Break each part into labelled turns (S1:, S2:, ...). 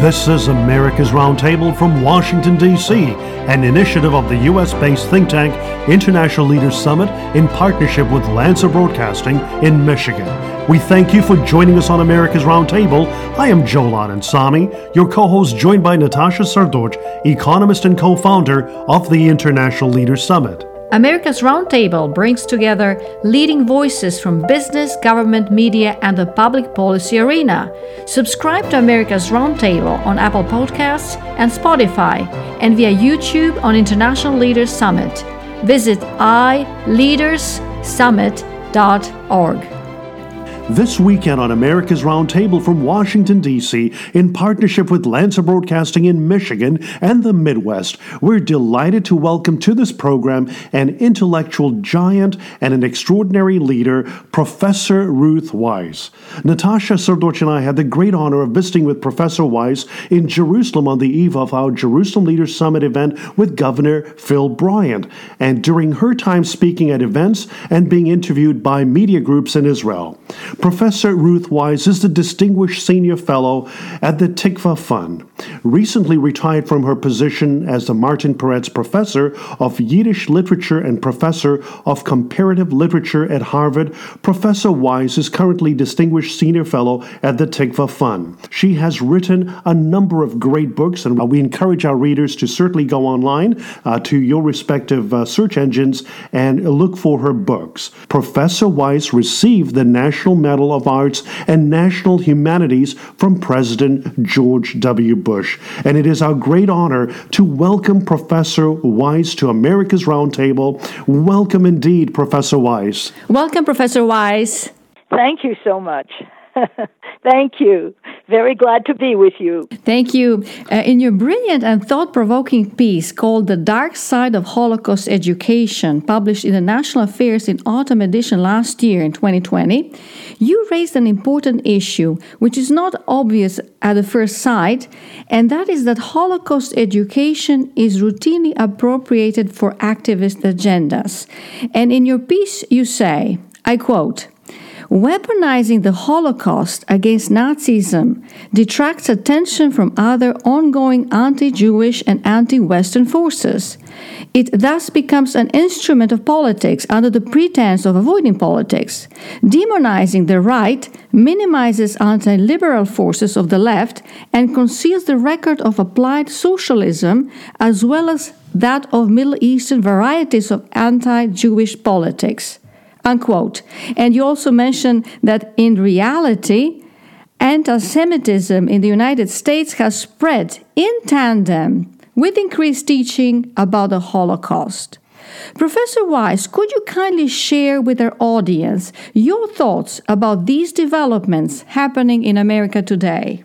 S1: This is America's Roundtable from Washington, D.C., an initiative of the U.S. based think tank International Leaders Summit in partnership with Lanser Broadcasting in Michigan. We thank you for joining us on America's Roundtable. I am Joel Anand Samy, your co host, joined by Natasha Srdoc, economist and co founder of the International Leaders Summit.
S2: America's Roundtable brings together leading voices from business, government, media, and the public policy arena. Subscribe to America's Roundtable on Apple Podcasts and Spotify, and via YouTube on International Leaders Summit. Visit ileaderssummit.org.
S1: This weekend on America's Roundtable from Washington, D.C., in partnership with Lanser Broadcasting in Michigan and the Midwest, we're delighted to welcome to this program an intellectual giant and an extraordinary leader, Professor Ruth Wise. Natasha Srdoc and I had the great honor of visiting with Professor Wise in Jerusalem on the eve of our Jerusalem Leaders Summit event with Governor Phil Bryant, and during her time speaking at events and being interviewed by media groups in Israel. Professor Ruth Wise is the Distinguished Senior Fellow at the Tikva Fund. Recently retired from her position as the Martin Peretz Professor of Yiddish Literature and Professor of Comparative Literature at Harvard, Professor Wise is currently Distinguished Senior Fellow at the Tikva Fund. She has written a number of great books, and we encourage our readers to certainly go online uh, to your respective uh, search engines and look for her books. Professor Wise received the National Medal of Arts and National Humanities from President George W. Bush. And it is our great honor to welcome Professor Wise to America's Roundtable. Welcome indeed, Professor Wise.
S2: Welcome, Professor Wise.
S3: Thank you so much. Thank you. Very glad to be with you.
S2: Thank you. Uh, in your brilliant and thought provoking piece called The Dark Side of Holocaust Education, published in the National Affairs in Autumn Edition last year in 2020, you raised an important issue which is not obvious at the first sight, and that is that Holocaust education is routinely appropriated for activist agendas. And in your piece, you say, I quote, Weaponizing the Holocaust against Nazism detracts attention from other ongoing anti Jewish and anti Western forces. It thus becomes an instrument of politics under the pretense of avoiding politics. Demonizing the right minimizes anti liberal forces of the left and conceals the record of applied socialism as well as that of Middle Eastern varieties of anti Jewish politics unquote. And you also mentioned that in reality, anti Semitism in the United States has spread in tandem with increased teaching about the Holocaust. Professor Weiss, could you kindly share with our audience your thoughts about these developments happening in America today?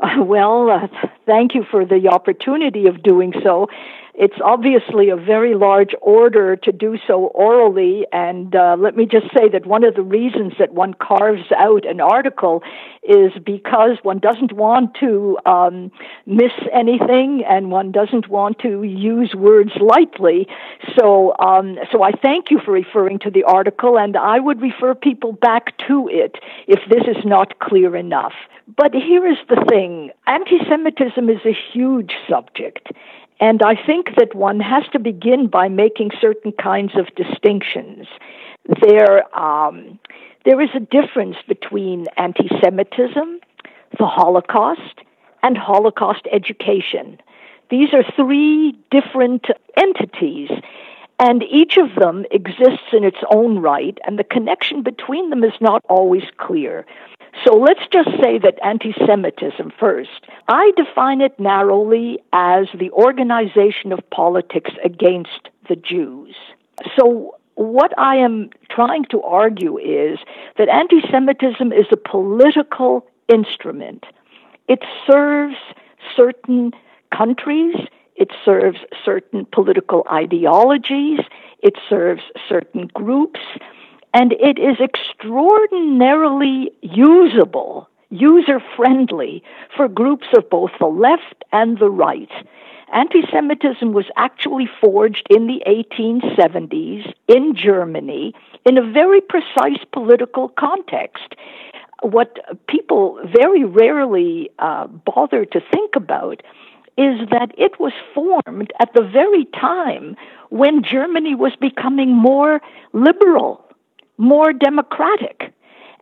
S3: Well, uh, thank you for the opportunity of doing so it's obviously a very large order to do so orally. And uh, let me just say that one of the reasons that one carves out an article is because one doesn't want to um, miss anything and one doesn't want to use words lightly. So, um, so I thank you for referring to the article, and I would refer people back to it if this is not clear enough. But here is the thing anti Semitism is a huge subject. And I think that one has to begin by making certain kinds of distinctions. There, um, there is a difference between anti Semitism, the Holocaust, and Holocaust education. These are three different entities, and each of them exists in its own right, and the connection between them is not always clear. So let's just say that anti Semitism first. I define it narrowly as the organization of politics against the Jews. So what I am trying to argue is that anti Semitism is a political instrument. It serves certain countries, it serves certain political ideologies, it serves certain groups, and it is extraordinarily usable, user friendly for groups of both the left and the right. Anti Semitism was actually forged in the 1870s in Germany in a very precise political context. what people very rarely uh, bother to think about is that it was formed at the very time when Germany was becoming more liberal, more democratic.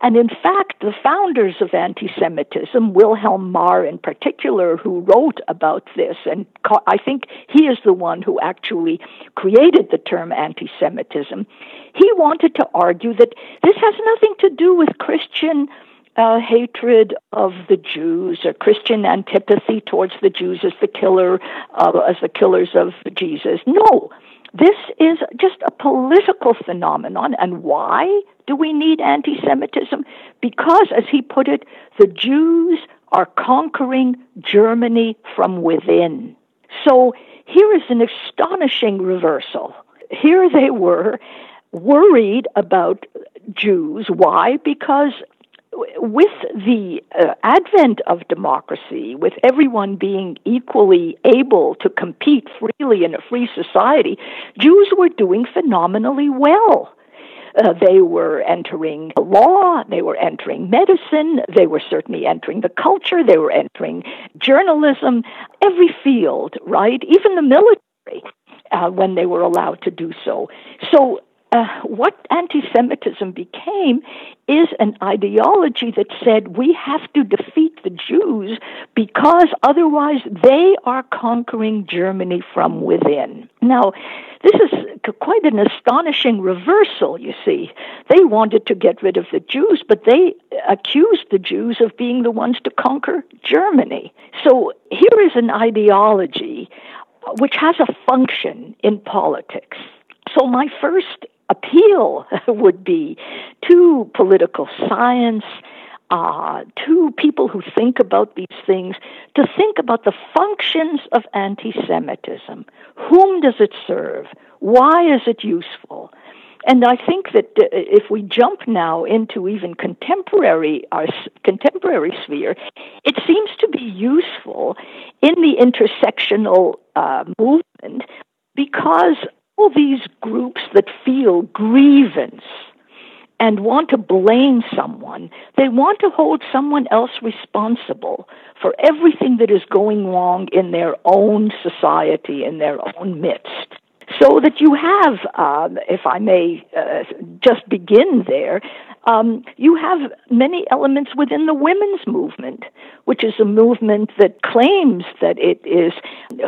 S3: And in fact, the founders of anti Semitism, Wilhelm Marr in particular, who wrote about this, and I think he is the one who actually created the term anti Semitism, he wanted to argue that this has nothing to do with Christian uh, hatred of the Jews, or Christian antipathy towards the Jews as the killer, uh, as the killers of Jesus. No, this is just a political phenomenon. And why do we need anti Semitism? Because, as he put it, the Jews are conquering Germany from within. So here is an astonishing reversal. Here they were worried about Jews. Why? Because with the uh, advent of democracy, with everyone being equally able to compete freely in a free society, Jews were doing phenomenally well. Uh, they were entering law, they were entering medicine, they were certainly entering the culture, they were entering journalism, every field, right? Even the military, uh, when they were allowed to do so. So uh, what anti Semitism became is an ideology that said we have to defeat the Jews because otherwise they are conquering Germany from within. Now, this is quite an astonishing reversal, you see. They wanted to get rid of the Jews, but they accused the Jews of being the ones to conquer Germany. So here is an ideology which has a function in politics. So, my first appeal would be to political science, uh, to people who think about these things, to think about the functions of anti Semitism. Whom does it serve? Why is it useful? And I think that uh, if we jump now into even contemporary our contemporary sphere, it seems to be useful in the intersectional uh, movement because all these groups that feel grievance and want to blame someone, they want to hold someone else responsible for everything that is going wrong in their own society, in their own midst. So that you have, uh, if I may uh, just begin there, um, you have many elements within the women's movement, which is a movement that claims that it is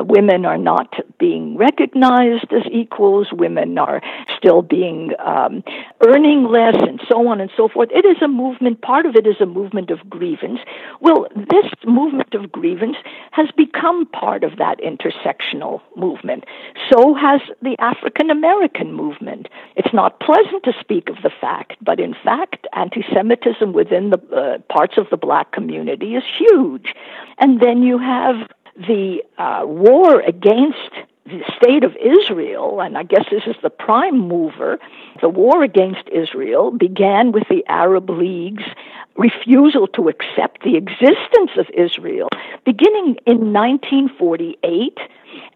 S3: women are not being recognized as equals, women are still being um, earning less, and so on and so forth. It is a movement. Part of it is a movement of grievance. Well, this movement of grievance has become part of that intersectional movement. So has the African American movement. It's not pleasant to speak of the fact, but in fact fact, anti Semitism within the uh, parts of the black community is huge. And then you have the uh, war against the state of Israel, and I guess this is the prime mover, the war against Israel began with the Arab League's refusal to accept the existence of Israel beginning in 1948,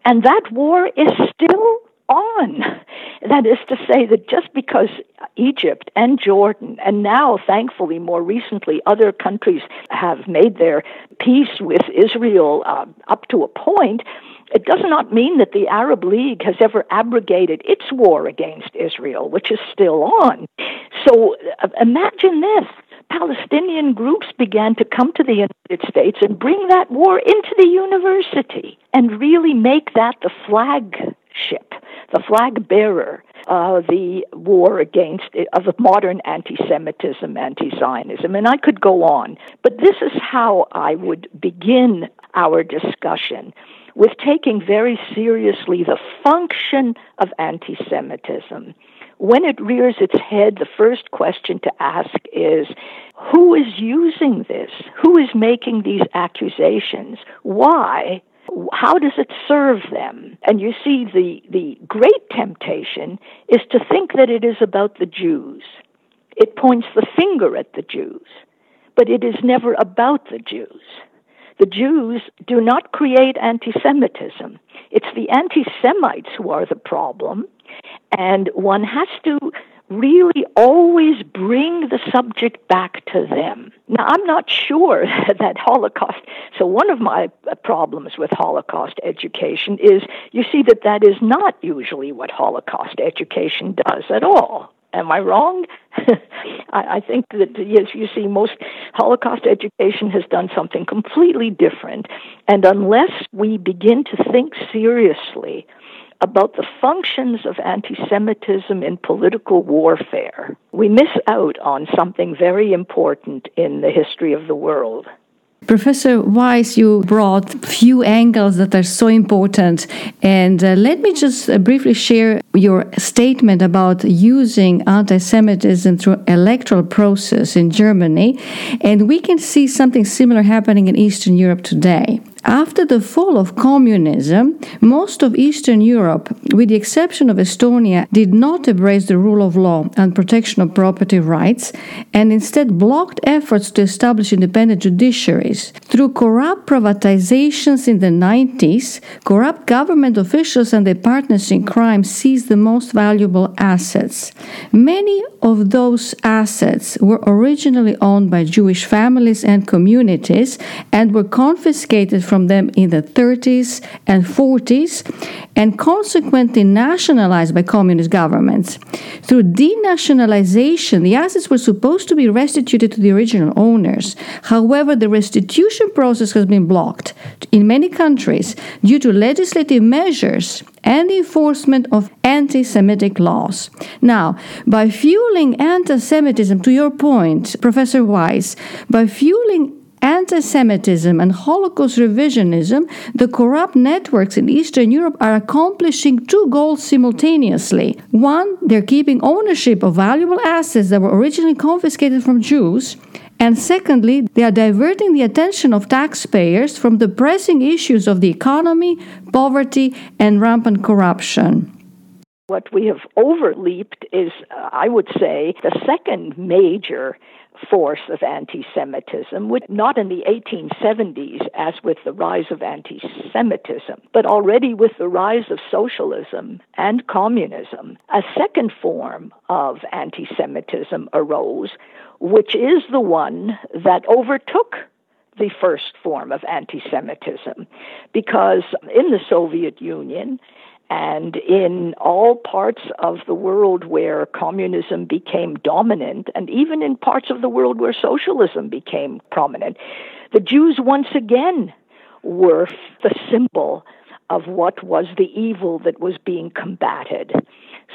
S3: and that war is still on. That is to say, that just because Egypt and Jordan, and now, thankfully, more recently, other countries have made their peace with Israel uh, up to a point, it does not mean that the Arab League has ever abrogated its war against Israel, which is still on. So uh, imagine this. Palestinian groups began to come to the United States and bring that war into the university and really make that the flagship the flag bearer of the war against of modern anti-Semitism, anti-Zionism, and I could go on. But this is how I would begin our discussion with taking very seriously the function of anti-Semitism. When it rears its head, the first question to ask is who is using this? Who is making these accusations? Why? How does it serve them? And you see, the, the great temptation is to think that it is about the Jews. It points the finger at the Jews, but it is never about the Jews. The Jews do not create anti Semitism. It's the anti Semites who are the problem, and one has to really always bring the subject back to them. Now, I'm not sure that Holocaust, so one of my problems with Holocaust education is you see that that is not usually what Holocaust education does at all. Am I wrong? I, I think that, yes, you see, most Holocaust education has done something completely different. And unless we begin to think seriously about the functions of anti Semitism in political warfare, we miss out on something very important in the history of the world.
S2: Professor Weiss, you brought few angles that are so important. And uh, let me just uh, briefly share your statement about using anti Semitism through electoral process in Germany. And we can see something similar happening in Eastern Europe today. After the fall of communism, most of Eastern Europe, with the exception of Estonia, did not embrace the rule of law and protection of property rights, and instead blocked efforts to establish independent judiciaries. Through corrupt privatizations in the 90s, corrupt government officials and their partners in crime seized the most valuable assets. Many of those assets were originally owned by Jewish families and communities and were confiscated from them in the 30s and 40s and consequently nationalized by communist governments. Through denationalization, the assets were supposed to be restituted to the original owners. However, the restitution process has been blocked in many countries due to legislative measures and enforcement of anti Semitic laws. Now, by fueling anti Semitism, to your point, Professor Weiss, by fueling anti Semitism and Holocaust revisionism, the corrupt networks in Eastern Europe are accomplishing two goals simultaneously. One, they're keeping ownership of valuable assets that were originally confiscated from Jews. And secondly, they are diverting the attention of taxpayers from the pressing issues of the economy, poverty, and rampant corruption.
S3: What we have overleaped is, uh, I would say, the second major force of anti Semitism, not in the 1870s as with the rise of anti Semitism, but already with the rise of socialism and communism. A second form of anti Semitism arose, which is the one that overtook the first form of anti Semitism. Because in the Soviet Union, and in all parts of the world where communism became dominant, and even in parts of the world where socialism became prominent, the Jews once again were the symbol of what was the evil that was being combated.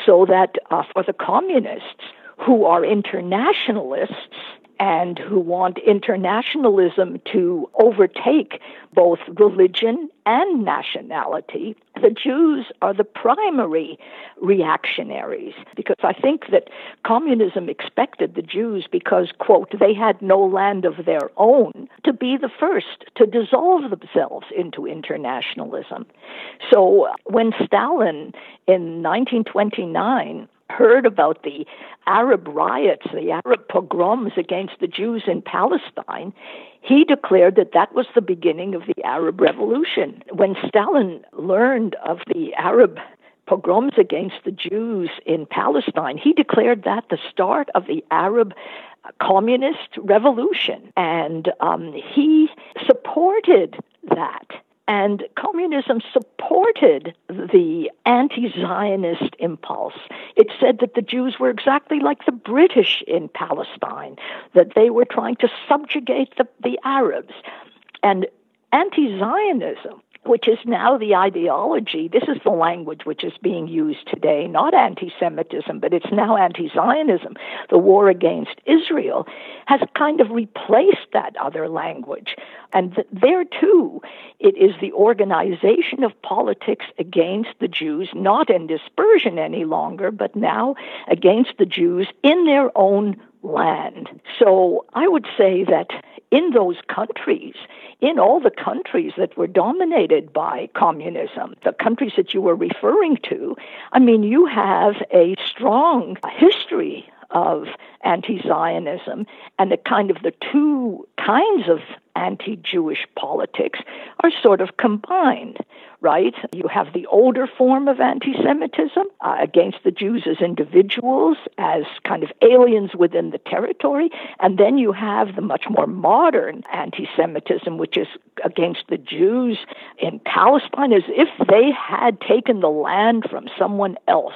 S3: So that uh, for the communists, who are internationalists, and who want internationalism to overtake both religion and nationality, the Jews are the primary reactionaries because I think that communism expected the Jews because, quote, they had no land of their own to be the first to dissolve themselves into internationalism. So when Stalin in 1929 heard about the Arab riots, the Arab pogroms against the Jews in Palestine, he declared that that was the beginning of the Arab Revolution. When Stalin learned of the Arab pogroms against the Jews in Palestine, he declared that the start of the Arab communist revolution. And um, he supported that. And communism supported the anti Zionist impulse. It said that the Jews were exactly like the British in Palestine, that they were trying to subjugate the, the Arabs. And anti Zionism which is now the ideology. This is the language which is being used today, not anti Semitism, but it's now anti Zionism. The war against Israel has kind of replaced that other language. And th- there too, it is the organization of politics against the Jews, not in dispersion any longer, but now against the Jews in their own land. So I would say that in those countries, in all the countries that were dominated by communism, the countries that you were referring to, I mean, you have a strong history of anti Zionism, and the kind of the two kinds of anti Jewish politics are sort of combined. Right? You have the older form of anti Semitism uh, against the Jews as individuals, as kind of aliens within the territory. And then you have the much more modern anti Semitism, which is against the Jews in Palestine, as if they had taken the land from someone else.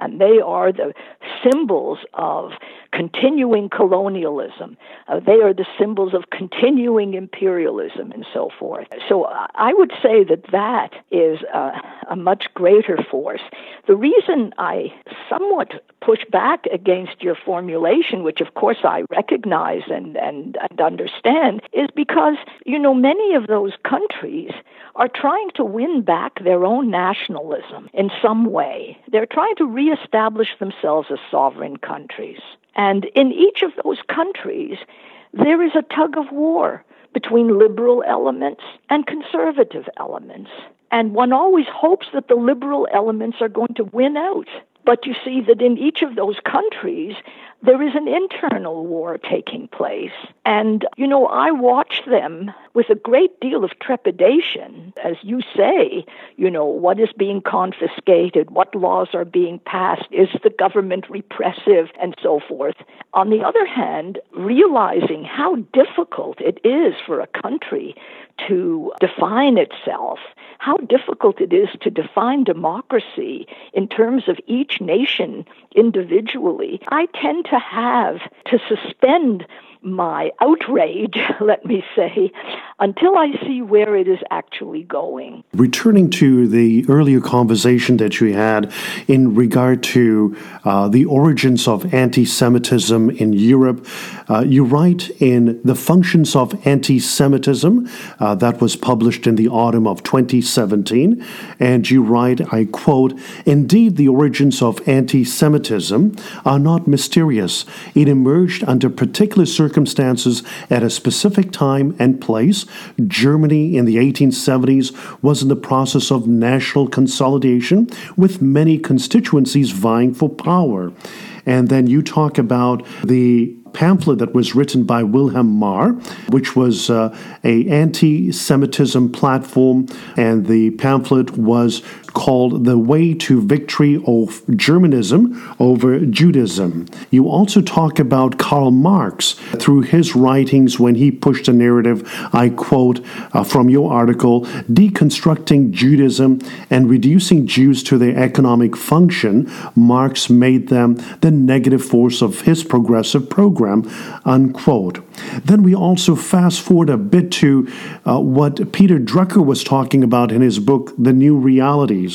S3: And they are the symbols of continuing colonialism. Uh, they are the symbols of continuing imperialism and so forth. So I would say that that is a, a much greater force. The reason I somewhat push back against your formulation, which of course I recognize and, and, and understand, is because, you know, many of those countries are trying to win back their own nationalism in some way. They're trying to reestablish themselves as sovereign countries. And in each of those countries, there is a tug of war between liberal elements and conservative elements. And one always hopes that the liberal elements are going to win out. But you see that in each of those countries, there is an internal war taking place. And, you know, I watch them with a great deal of trepidation. As you say, you know, what is being confiscated? What laws are being passed? Is the government repressive? And so forth. On the other hand, realizing how difficult it is for a country to define itself, how difficult it is to define democracy in terms of each nation individually, I tend to have to suspend my outrage, let me say, until I see where it is actually going.
S1: Returning to the earlier conversation that you had in regard to uh, the origins of anti Semitism in Europe, uh, you write in The Functions of Anti Semitism, uh, that was published in the autumn of 2017, and you write, I quote, Indeed, the origins of anti Semitism are not mysterious. It emerged under particular circumstances at a specific time and place Germany in the 1870s was in the process of national consolidation with many constituencies vying for power. And then you talk about the pamphlet that was written by Wilhelm Marr, which was uh, a anti-Semitism platform, and the pamphlet was called The Way to Victory of Germanism over Judaism. You also talk about Karl Marx through his writings when he pushed a narrative, I quote uh, from your article, deconstructing Judaism and reducing Jews to their economic function, Marx made them the negative force of his progressive program, unquote. Then we also fast forward a bit to uh, what Peter Drucker was talking about in his book, The New Realities,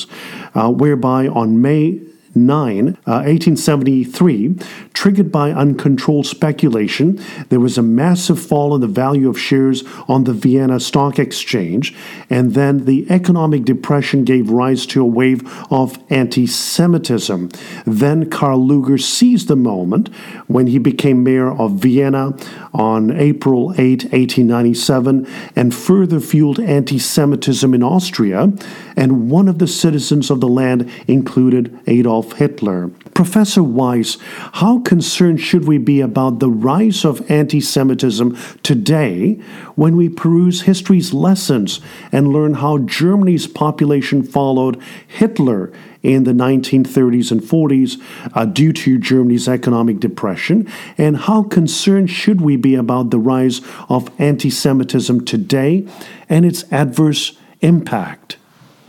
S1: uh, whereby on May 9, uh, 1873, triggered by uncontrolled speculation, there was a massive fall in the value of shares on the Vienna Stock Exchange, and then the economic depression gave rise to a wave of anti Semitism. Then Karl Lueger seized the moment when he became mayor of Vienna on April 8, 1897, and further fueled anti Semitism in Austria, and one of the citizens of the land included Adolf Hitler. Professor Weiss, how concerned should we be about the rise of anti Semitism today when we peruse history's lessons and learn how Germany's population followed Hitler in the 1930s and 40s uh, due to Germany's economic depression? And how concerned should we be about the rise of anti Semitism today and its adverse impact?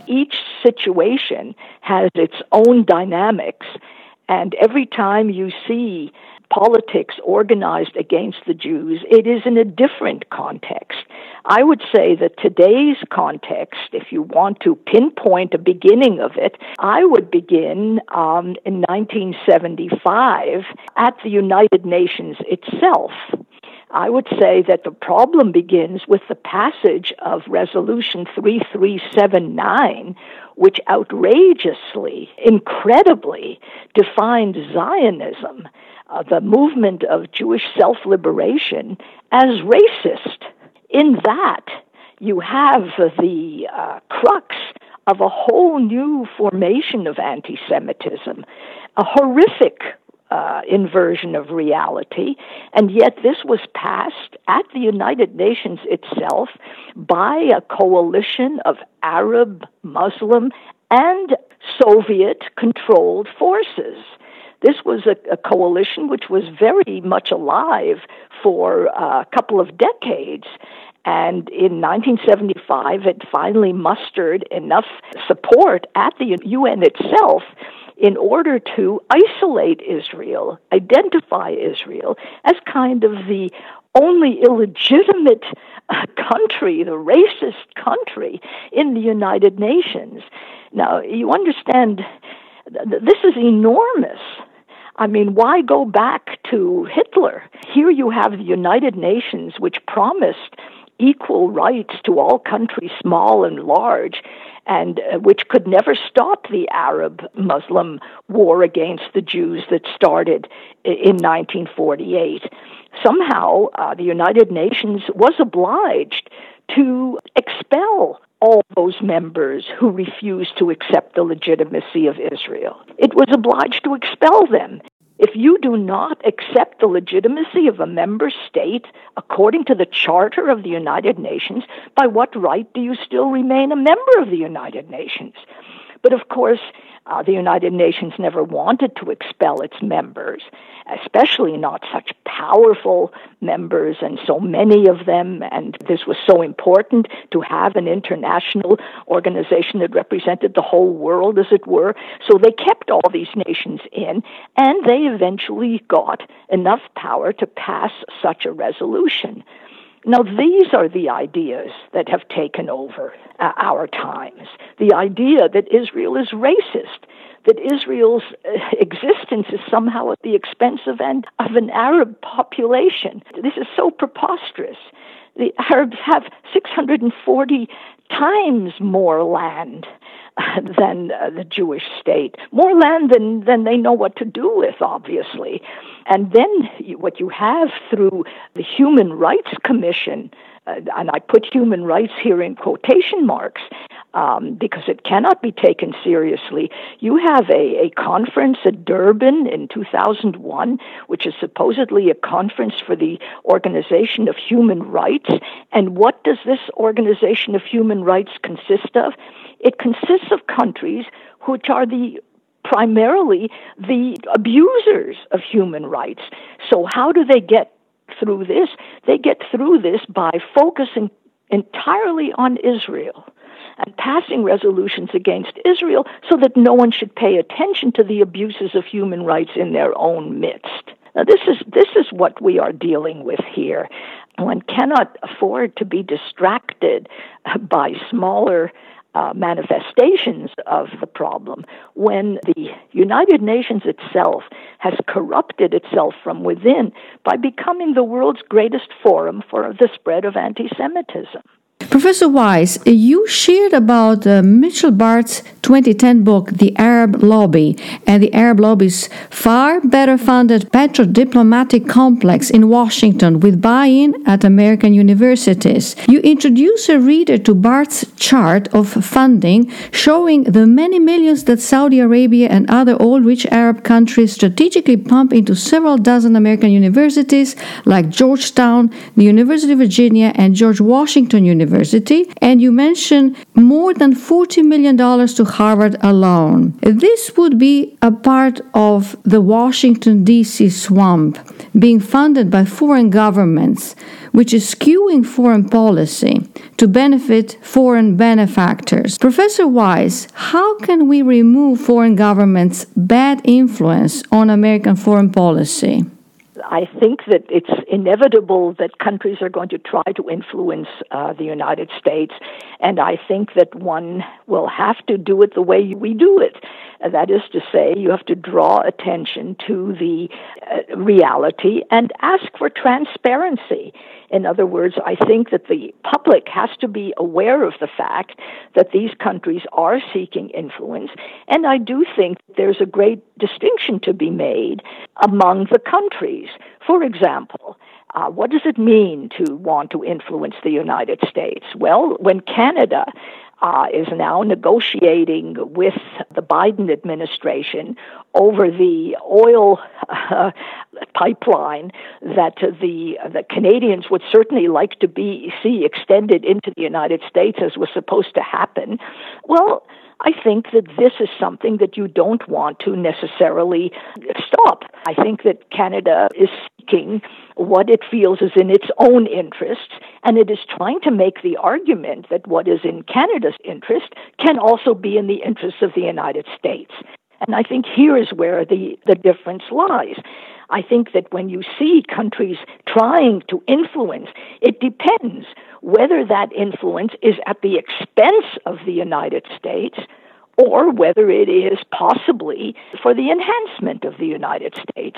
S3: Each situation has its own dynamics, and every time you see politics organized against the Jews, it is in a different context. I would say that today's context, if you want to pinpoint a beginning of it, I would begin um, in 1975 at the United Nations itself. I would say that the problem begins with the passage of Resolution 3379, which outrageously, incredibly defined Zionism, uh, the movement of Jewish self liberation, as racist. In that, you have the uh, crux of a whole new formation of anti Semitism, a horrific uh, inversion of reality, and yet this was passed at the United Nations itself by a coalition of Arab, Muslim, and Soviet controlled forces. This was a, a, coalition which was very much alive for a couple of decades. And in 1975, it finally mustered enough support at the UN itself in order to isolate Israel, identify Israel as kind of the only illegitimate uh, country, the racist country in the United Nations. Now, you understand, this is enormous. I mean, why go back to Hitler? Here you have the United Nations, which promised equal rights to all countries, small and large, and uh, which could never stop the Arab Muslim war against the Jews that started in 1948. Somehow, uh, the United Nations was obliged to expel all those members who refused to accept the legitimacy of Israel. It was obliged to expel them. If you do not accept the legitimacy of a member state according to the Charter of the United Nations, by what right do you still remain a member of the United Nations? But of course, uh, the United Nations never wanted to expel its members, especially not such powerful members and so many of them. And this was so important to have an international organization that represented the whole world, as it were. So they kept all these nations in, and they eventually got enough power to pass such a resolution. Now, these are the ideas that have taken over uh, our times. The idea that Israel is racist, that Israel's uh, existence is somehow at the expense of an, of an Arab population. This is so preposterous. The Arabs have 640 times more land than uh, the Jewish state, more land than, than they know what to do with, obviously. And then what you have through the Human Rights Commission, uh, and I put human rights here in quotation marks um, because it cannot be taken seriously. You have a, a conference at Durban in 2001, which is supposedly a conference for the Organization of Human Rights. And what does this Organization of Human Rights consist of? It consists of countries which are the primarily the abusers of human rights. So, how do they get through this? They get through this by focusing entirely on Israel and passing resolutions against Israel so that no one should pay attention to the abuses of human rights in their own midst. Now, this is, this is what we are dealing with here. One cannot afford to be distracted by smaller uh, manifestations of the problem when the United Nations itself has corrupted itself from within by becoming the world's greatest forum for the spread of anti Semitism.
S2: Professor Wise, you shared about uh, Mitchell Bard's 2010 book, The Arab Lobby, and the Arab Lobby's far better funded petro diplomatic complex in Washington with buy in at American universities. You introduce a reader to Bard's chart of funding showing the many millions that Saudi Arabia and other oil rich Arab countries strategically pump into several dozen American universities like Georgetown, the University of Virginia, and George Washington University. University, and you mentioned more than $40 million to Harvard alone. This would be a part of the Washington, D.C. swamp being funded by foreign governments, which is skewing foreign policy to benefit foreign benefactors. Professor Wise, how can we remove foreign governments' bad influence on American foreign policy?
S3: I think that it's inevitable that countries are going to try to influence uh, the United States, and I think that one will have to do it the way we do it. That is to say, you have to draw attention to the uh, reality and ask for transparency. In other words, I think that the public has to be aware of the fact that these countries are seeking influence, and I do think there's a great distinction to be made among the countries. For example, uh, what does it mean to want to influence the United States? Well, when Canada uh, is now negotiating with the Biden administration over the oil uh, pipeline that the the Canadians would certainly like to be see extended into the United States as was supposed to happen. Well, I think that this is something that you don't want to necessarily stop. I think that Canada is what it feels is in its own interests, and it is trying to make the argument that what is in Canada's interest can also be in the interests of the United States. And I think here is where the, the difference lies. I think that when you see countries trying to influence, it depends whether that influence is at the expense of the United States or whether it is possibly for the enhancement of the United States.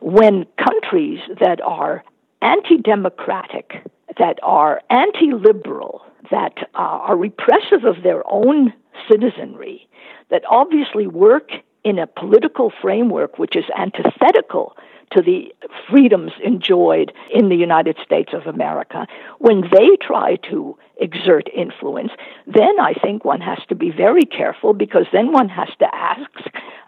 S3: When countries that are anti democratic, that are anti liberal, that uh, are repressive of their own citizenry, that obviously work in a political framework which is antithetical to the freedoms enjoyed in the United States of America, when they try to exert influence, then I think one has to be very careful because then one has to ask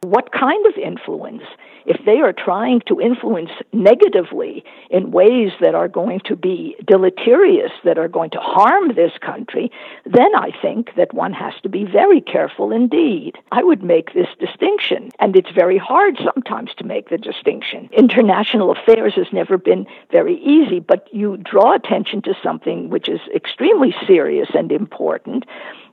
S3: what kind of influence if they are trying to influence negatively in ways that are going to be deleterious, that are going to harm this country, then I think that one has to be very careful indeed. I would make this distinction, and it's very hard sometimes to make the distinction. International affairs has never been very easy, but you draw attention to something which is extremely serious and important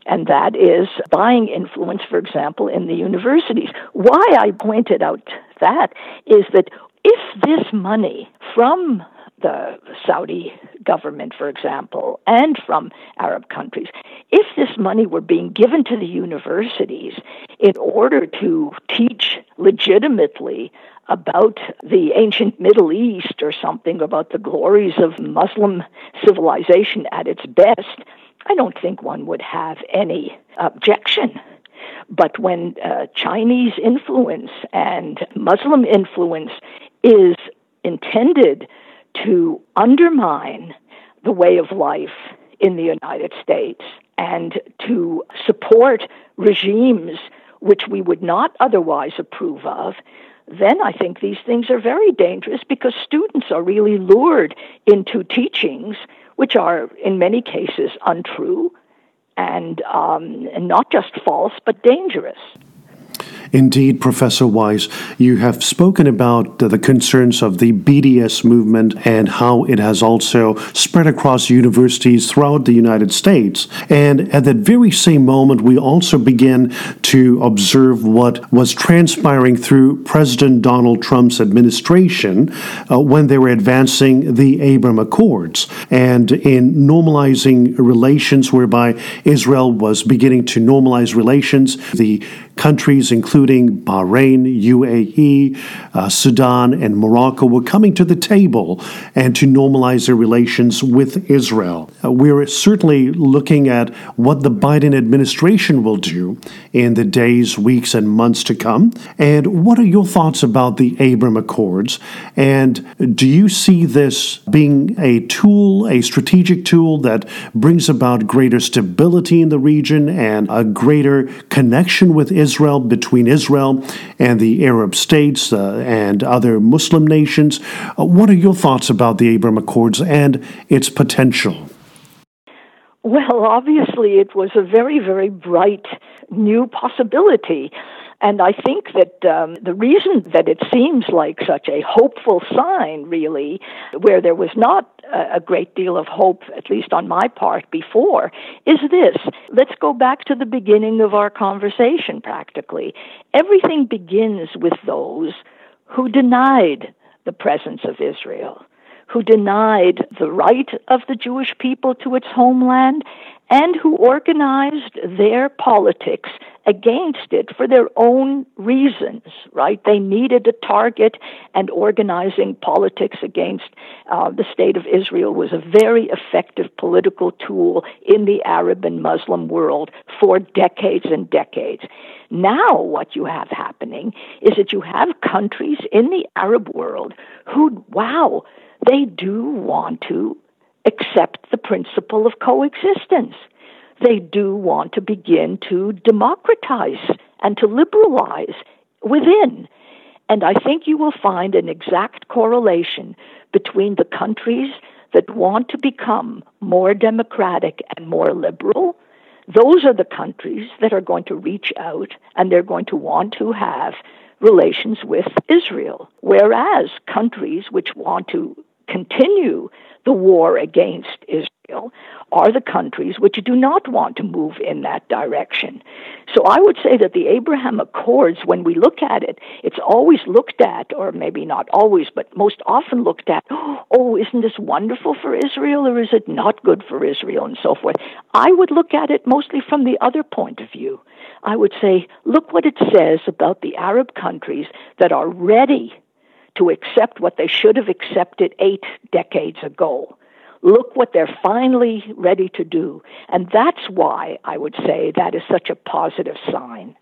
S3: and that is buying influence, for example, in the universities. Why I pointed out that is that if this money from the Saudi government, for example, and from Arab countries, if this money were being given to the universities in order to teach legitimately about the ancient Middle East or something about the glories of Muslim civilization at its best, I don't think one would have any objection. But when uh, Chinese influence and Muslim influence is intended to undermine the way of life in the United States and to support regimes which we would not otherwise approve of, then I think these things are very dangerous because students are really lured into teachings which are in many cases untrue and, um, and not just false, but dangerous.
S1: Indeed, Professor Weiss, you have spoken about the concerns of the BDS movement and how it has also spread across universities throughout the United States. And at that very same moment, we also begin to observe what was transpiring through President Donald Trump's administration uh, when they were advancing the Abraham Accords and in normalizing relations whereby Israel was beginning to normalize relations. The countries, including Bahrain, UAE, uh, Sudan, and Morocco, were coming to the table and to normalize their relations with Israel. Uh, we're certainly looking at what the Biden administration will do in the days, weeks, and months to come. And what are your thoughts about the Abraham Accords? And do you see this being a tool, a strategic tool that brings about greater stability in the region and a greater connection with Israel? Israel, between Israel and the Arab states uh, and other Muslim nations. Uh, what are your thoughts about the Abraham Accords and its potential?
S3: Well, obviously, it was a very, very bright new possibility. And I think that um, the reason that it seems like such a hopeful sign, really, where there was not a, a great deal of hope, at least on my part before, is this. Let's go back to the beginning of our conversation, practically. Everything begins with those who denied the presence of Israel who denied the right of the Jewish people to its homeland and who organized their politics against it for their own reasons, right? They needed a target, and organizing politics against uh, the state of Israel was a very effective political tool in the Arab and Muslim world for decades and decades. Now, what you have happening is that you have countries in the Arab world who, wow, they do want to accept the principle of coexistence. they do want to begin to democratize and to liberalize within. And I think you will find an exact correlation between the countries that want to become more democratic and more liberal. Those are the countries that are going to reach out and they're going to want to have relations with Israel. Whereas countries which want to continue the war against Israel are the countries which do not want to move in that direction. So I would say that the Abraham Accords, when we look at it, it's always looked at, or maybe not always, but most often looked at, oh, isn't this wonderful for Israel, or is it not good for Israel, and so forth. I would look at it mostly from the other point of view. I would say, look what it says about the Arab countries that are ready to accept what they should have accepted eight decades ago. Look what they're finally ready to do. And that's why I would say that is such a positive sign.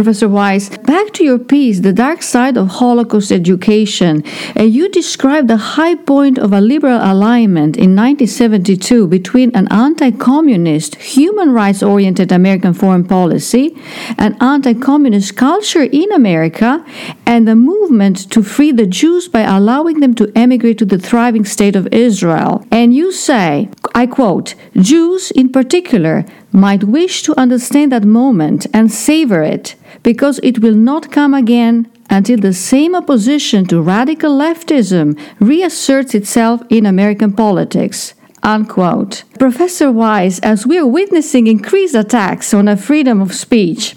S2: Professor Wisse, back to your piece, The Dark Side of Holocaust Education. Uh, you describe the high point of a liberal alignment in 1972 between an anti communist, human rights oriented American foreign policy, an anti communist culture in America, and the movement to free the Jews by allowing them to emigrate to the thriving state of Israel. And you say, I quote, Jews in particular might wish to understand that moment and savor it because it will not come again until the same opposition to radical leftism reasserts itself in American politics. Unquote. Professor Wisse, as we are witnessing increased attacks on our freedom of speech,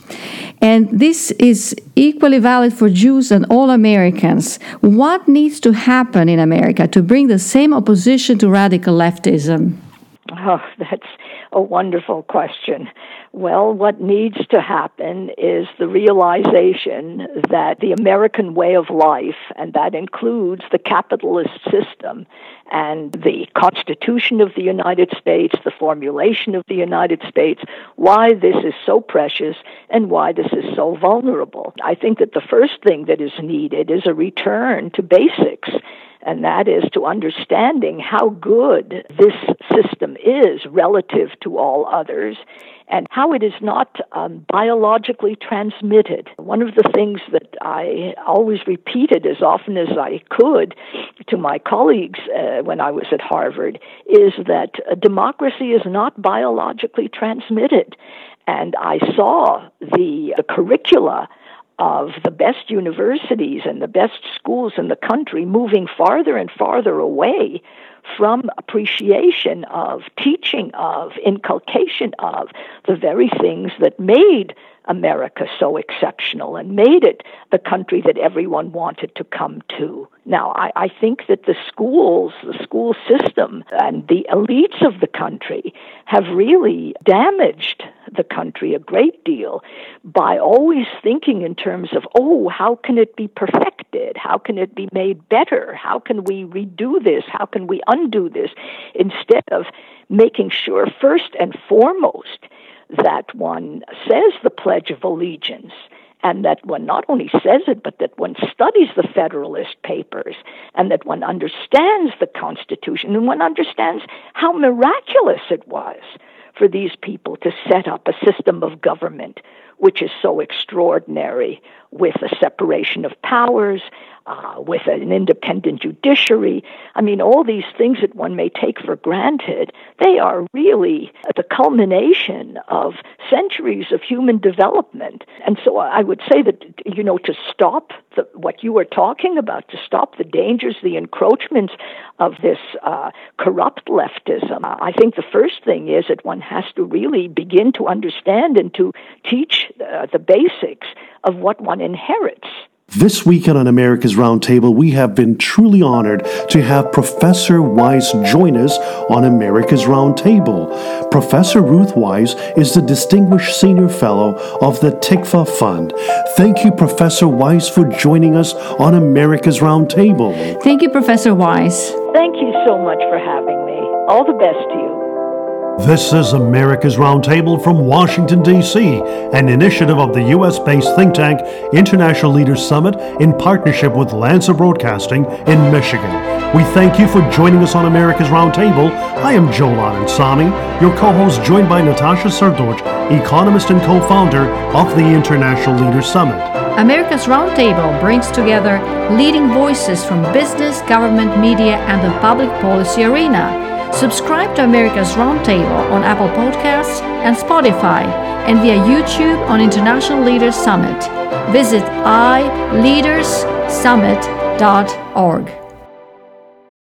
S2: and this is equally valid for Jews and all Americans, what needs to happen in America to bring the same opposition to radical leftism?
S3: Oh, that's a wonderful question. Well, what needs to happen is the realization that the American way of life, and that includes the capitalist system and the Constitution of the United States, the formulation of the United States, why this is so precious and why this is so vulnerable. I think that the first thing that is needed is a return to basics and that is to understanding how good this system is relative to all others and how it is not um, biologically transmitted. One of the things that I always repeated as often as I could to my colleagues uh, when I was at Harvard is that democracy is not biologically transmitted. And I saw the, the curricula of the best universities and the best schools in the country moving farther and farther away from appreciation of, teaching of, inculcation of the very things that made America so exceptional and made it the country that everyone wanted to come to. Now, I, I, think that the schools, the school system, and the elites of the country have really damaged the country a great deal by always thinking in terms of, oh, how can it be perfected? How can it be made better? How can we redo this? How can we undo this? Instead of making sure, first and foremost, that one says the Pledge of Allegiance and that one not only says it, but that one studies the Federalist Papers, and that one understands the Constitution, and one understands how miraculous it was for these people to set up a system of government which is so extraordinary with a separation of powers, uh, with an independent judiciary. I mean, all these things that one may take for granted, they are really the culmination of centuries of human development. And so I would say that, you know, to stop the, what you were talking about, to stop the dangers, the encroachments of this uh, corrupt leftism, I think the first thing is that one has to really begin to understand and to teach uh, the basics of what one inherits.
S1: This weekend on America's Roundtable, we have been truly honored to have Professor Wisse join us on America's Roundtable. Professor Ruth Wisse is the Distinguished Senior Fellow of the Tikvah Fund. Thank you, Professor Wisse, for joining us on America's Roundtable.
S2: Thank you, Professor Wisse.
S3: Thank you so much for having me. All the best to you.
S1: This is America's Roundtable from Washington, D.C., an initiative of the U.S. based think tank International Leaders Summit in partnership with Lanser Broadcasting in Michigan. We thank you for joining us on America's Roundtable. I am Joel Anand Samy, your co host, joined by Natasha Srdoc, economist and co founder of the International Leaders Summit.
S2: America's Roundtable brings together leading voices from business, government, media, and the public policy arena. Subscribe to America's Roundtable on Apple Podcasts and Spotify and via YouTube on International Leaders Summit. Visit ileaderssummit.org.